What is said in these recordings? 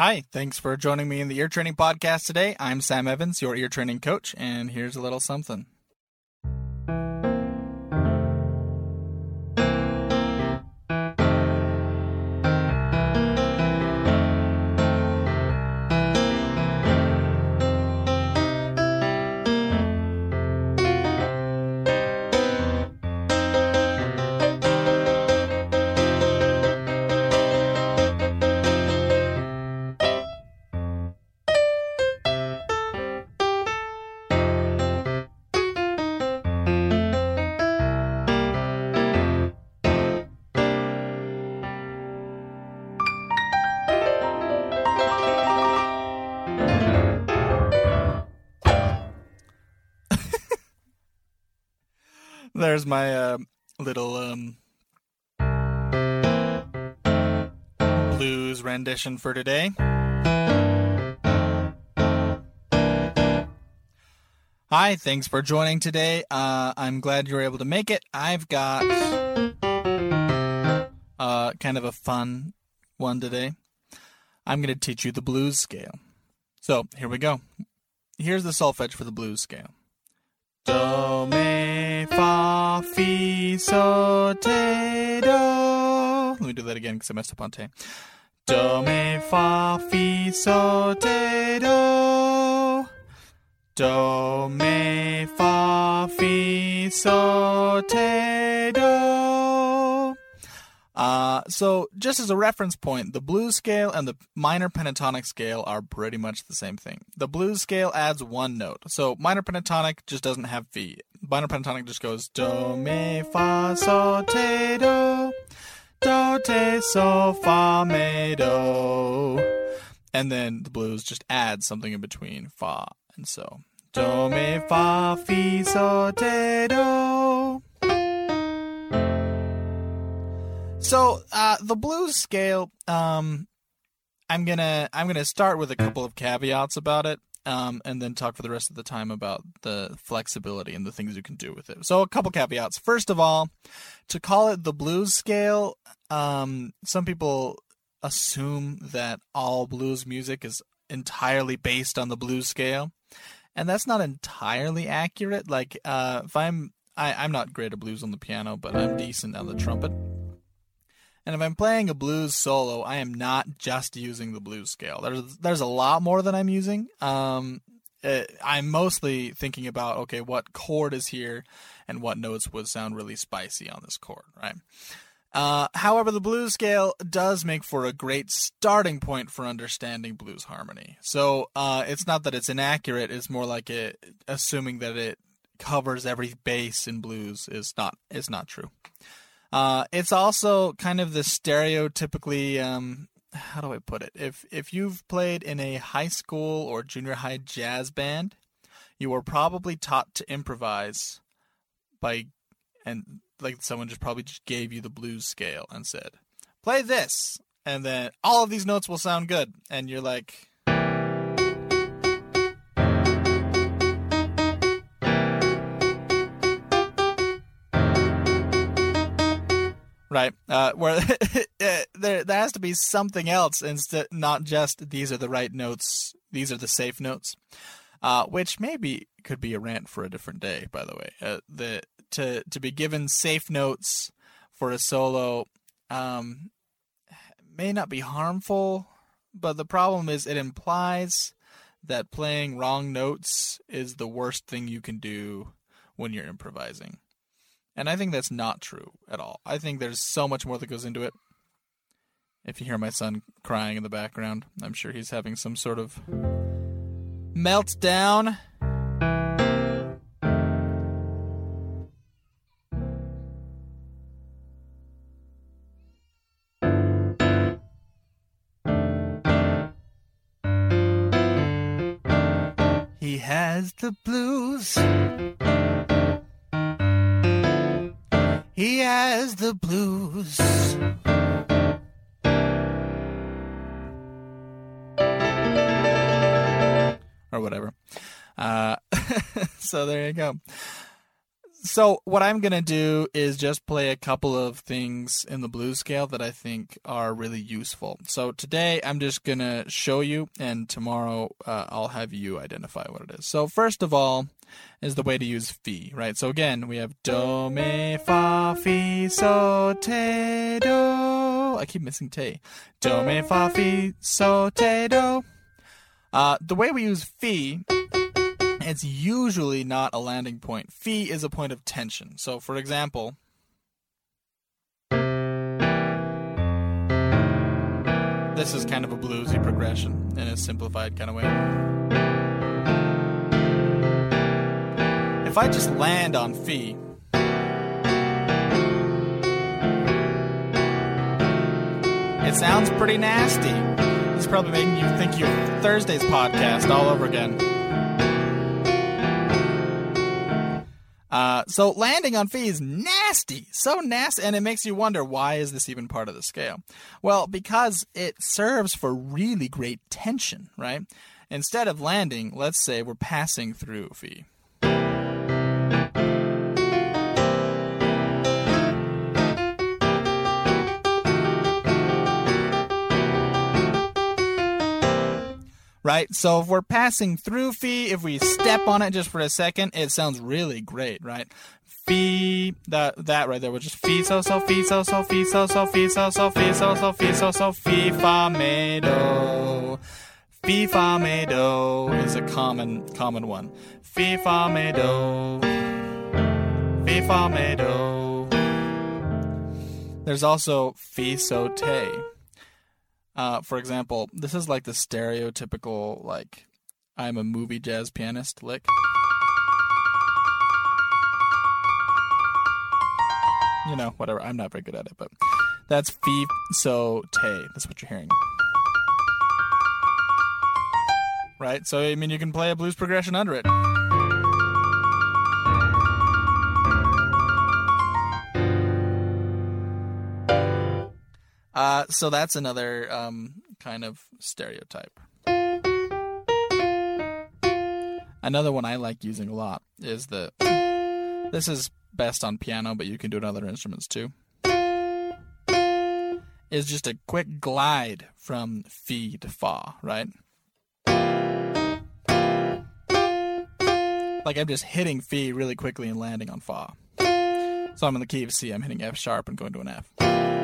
Hi, thanks for joining me in the ear training podcast today. I'm Sam Evans, your ear training coach, and here's a little something. There's my uh, little um, blues rendition for today. Hi, thanks for joining today. Uh, I'm glad you were able to make it. I've got uh, kind of a fun one today. I'm going to teach you the blues scale. So here we go. Here's the solfege for the blues scale. Do, fa, fi, so, te, do. Let me do that again because I messed up on te. Do, me, fa, fi, so, te, do. Do, me, fa, fi, so, te, do. Uh, so, just as a reference point, the blues scale and the minor pentatonic scale are pretty much the same thing. The blues scale adds one note. So, minor pentatonic just doesn't have fi. Minor pentatonic just goes do, mi, fa, so, te, do. Do, te, so, fa, me, do. And then the blues just adds something in between fa and so. Do, mi, fa, fi, so, te, do. So uh, the blues scale, um, I'm gonna I'm gonna start with a couple of caveats about it, um, and then talk for the rest of the time about the flexibility and the things you can do with it. So a couple caveats. First of all, to call it the blues scale, um, some people assume that all blues music is entirely based on the blues scale, and that's not entirely accurate. Like uh, if I'm I, I'm not great at blues on the piano, but I'm decent on the trumpet. And if I'm playing a blues solo, I am not just using the blues scale. There's there's a lot more than I'm using. Um, uh, I'm mostly thinking about okay, what chord is here, and what notes would sound really spicy on this chord, right? Uh, however, the blues scale does make for a great starting point for understanding blues harmony. So uh, it's not that it's inaccurate; it's more like it, assuming that it covers every base in blues is not is not true. Uh, it's also kind of the stereotypically um, how do I put it? If if you've played in a high school or junior high jazz band, you were probably taught to improvise by and like someone just probably just gave you the blues scale and said, "Play this." And then all of these notes will sound good and you're like right? Uh, where there there has to be something else instead, not just these are the right notes, these are the safe notes, uh, which maybe could be a rant for a different day. By the way, uh, the to to be given safe notes for a solo um, may not be harmful, but the problem is it implies that playing wrong notes is the worst thing you can do when you're improvising. And I think that's not true at all. I think there's so much more that goes into it. If you hear my son crying in the background, I'm sure he's having some sort of meltdown. He has the blues. He has the blues. Or whatever. Uh, so there you go. So what I'm gonna do is just play a couple of things in the blues scale that I think are really useful. So today I'm just gonna show you, and tomorrow uh, I'll have you identify what it is. So first of all, is the way to use fi, right? So again, we have do me fa fi so te do. I keep missing te. Do me fa fi so te do. Uh, the way we use fi it's usually not a landing point. Fi is a point of tension. So, for example, this is kind of a bluesy progression in a simplified kind of way. If I just land on Fi, it sounds pretty nasty. It's probably making you think you're Thursday's podcast all over again. Uh, so landing on Fi is nasty, so nasty, and it makes you wonder why is this even part of the scale? Well, because it serves for really great tension, right? Instead of landing, let's say we're passing through Fi. Right? So if we're passing through Fi, if we step on it just for a second, it sounds really great, right? Fi, that that right there was just Fi so so Fi so so Fi so so Fi so so Fi so so Fi so so Fi fa me do. Fi fa me do is a common common one. Fi fa me do. Fi fa me do. There's also Fi so te. Uh, for example, this is like the stereotypical like I'm a movie jazz pianist lick. You know, whatever. I'm not very good at it, but that's fi so te. That's what you're hearing. Right? So I mean you can play a blues progression under it. Uh, so that's another um, kind of stereotype. Another one I like using a lot is the. This is best on piano, but you can do it on other instruments too. Is just a quick glide from Fi to Fa, right? Like I'm just hitting Fi really quickly and landing on Fa. So I'm in the key of C, I'm hitting F sharp and going to an F.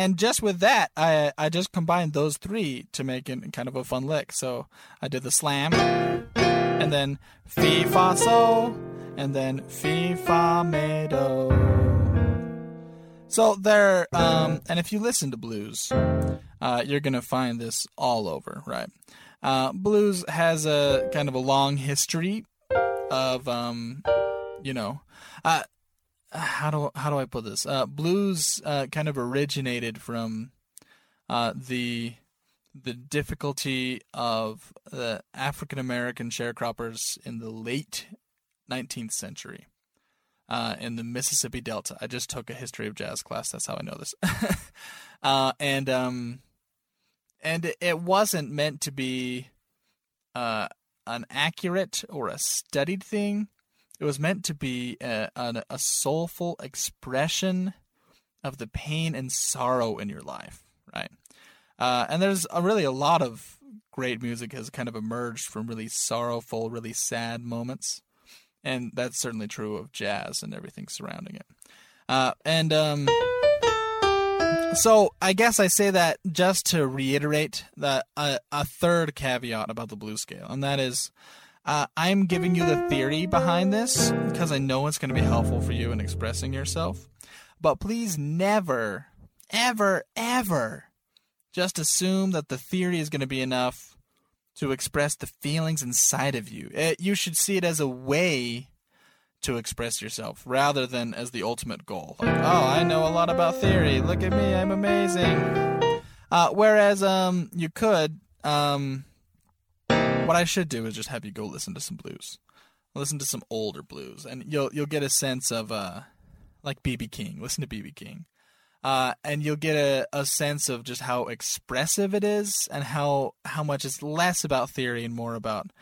And just with that, I I just combined those three to make it kind of a fun lick. So I did the slam, and then fi fa so, and then fi fa me do. So there, um, and if you listen to blues, uh, you're gonna find this all over, right? Uh, blues has a kind of a long history of, um, you know, uh, how do how do I put this? Uh, blues uh, kind of originated from uh, the the difficulty of the African American sharecroppers in the late 19th century uh, in the Mississippi Delta. I just took a history of jazz class. That's how I know this. Uh, and um, and it wasn't meant to be uh, an accurate or a studied thing it was meant to be a, a, soulful expression of the pain and sorrow in your life, right? Uh, and there's a, really a lot of great music has kind of emerged from really sorrowful, really sad moments, and that's certainly true of jazz and everything surrounding it. Uh, and um, so I guess I say that just to reiterate that uh, a third caveat about the blues scale, and that is uh, I'm giving you the theory behind this because I know it's going to be helpful for you in expressing yourself. But please never, ever, ever just assume that the theory is going to be enough to express the feelings inside of you. It, you should see it as a way to express yourself rather than as the ultimate goal. Like, oh, I know a lot about theory. Look at me, I'm amazing. Uh, whereas um, you could um, what I should do is just have you go listen to some blues, listen to some older blues, and you'll you'll get a sense of uh, like BB King. Listen to BB King. uh, and you'll get a, a sense of just how expressive it is and how how much it's less about theory and more about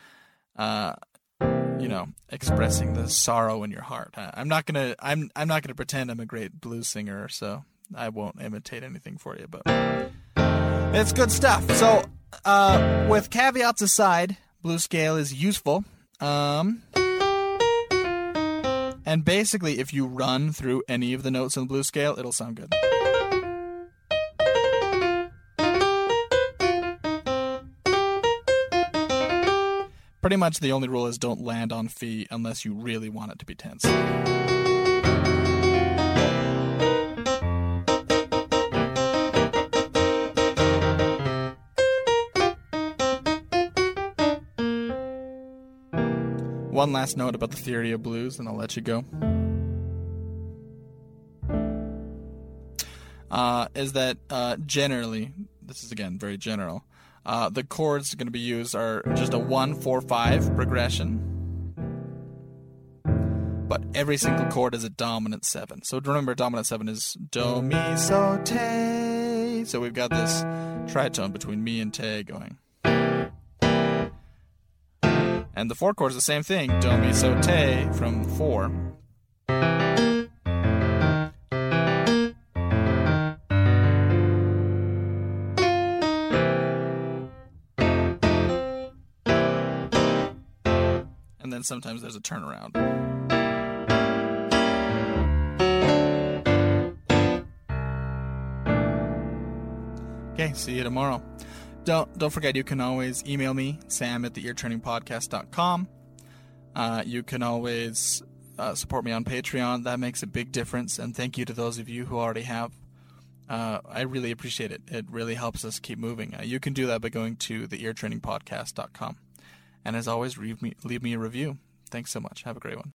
uh, you know expressing the sorrow in your heart. I, I'm not gonna I'm I'm not gonna pretend I'm a great blues singer, so I won't imitate anything for you, but it's good stuff. So uh, with caveats aside, blues scale is useful. Um, and basically, if you run through any of the notes in the blues scale, it'll sound good. Pretty much the only rule is don't land on fi unless you really want it to be tense. One last note about the theory of blues, and I'll let you go. Uh, is that uh, generally, this is again very general, uh, the chords going to be used are just a 1 4 5 progression. But every single chord is a dominant 7. So remember, dominant 7 is Do, Mi, So, Te. So we've got this tritone between Mi and Te going. And the four chords the same thing. Do, mi, so, te from four. And then sometimes there's a turnaround. Okay, see you tomorrow. Don't don't forget you can always email me, Sam at the eartrainingpodcast.com. Uh, you can always uh, support me on Patreon. That makes a big difference. And thank you to those of you who already have. Uh, I really appreciate it. It really helps us keep moving. Uh, you can do that by going to the eartrainingpodcast.com. And as always, leave me, leave me a review. Thanks so much. Have a great one.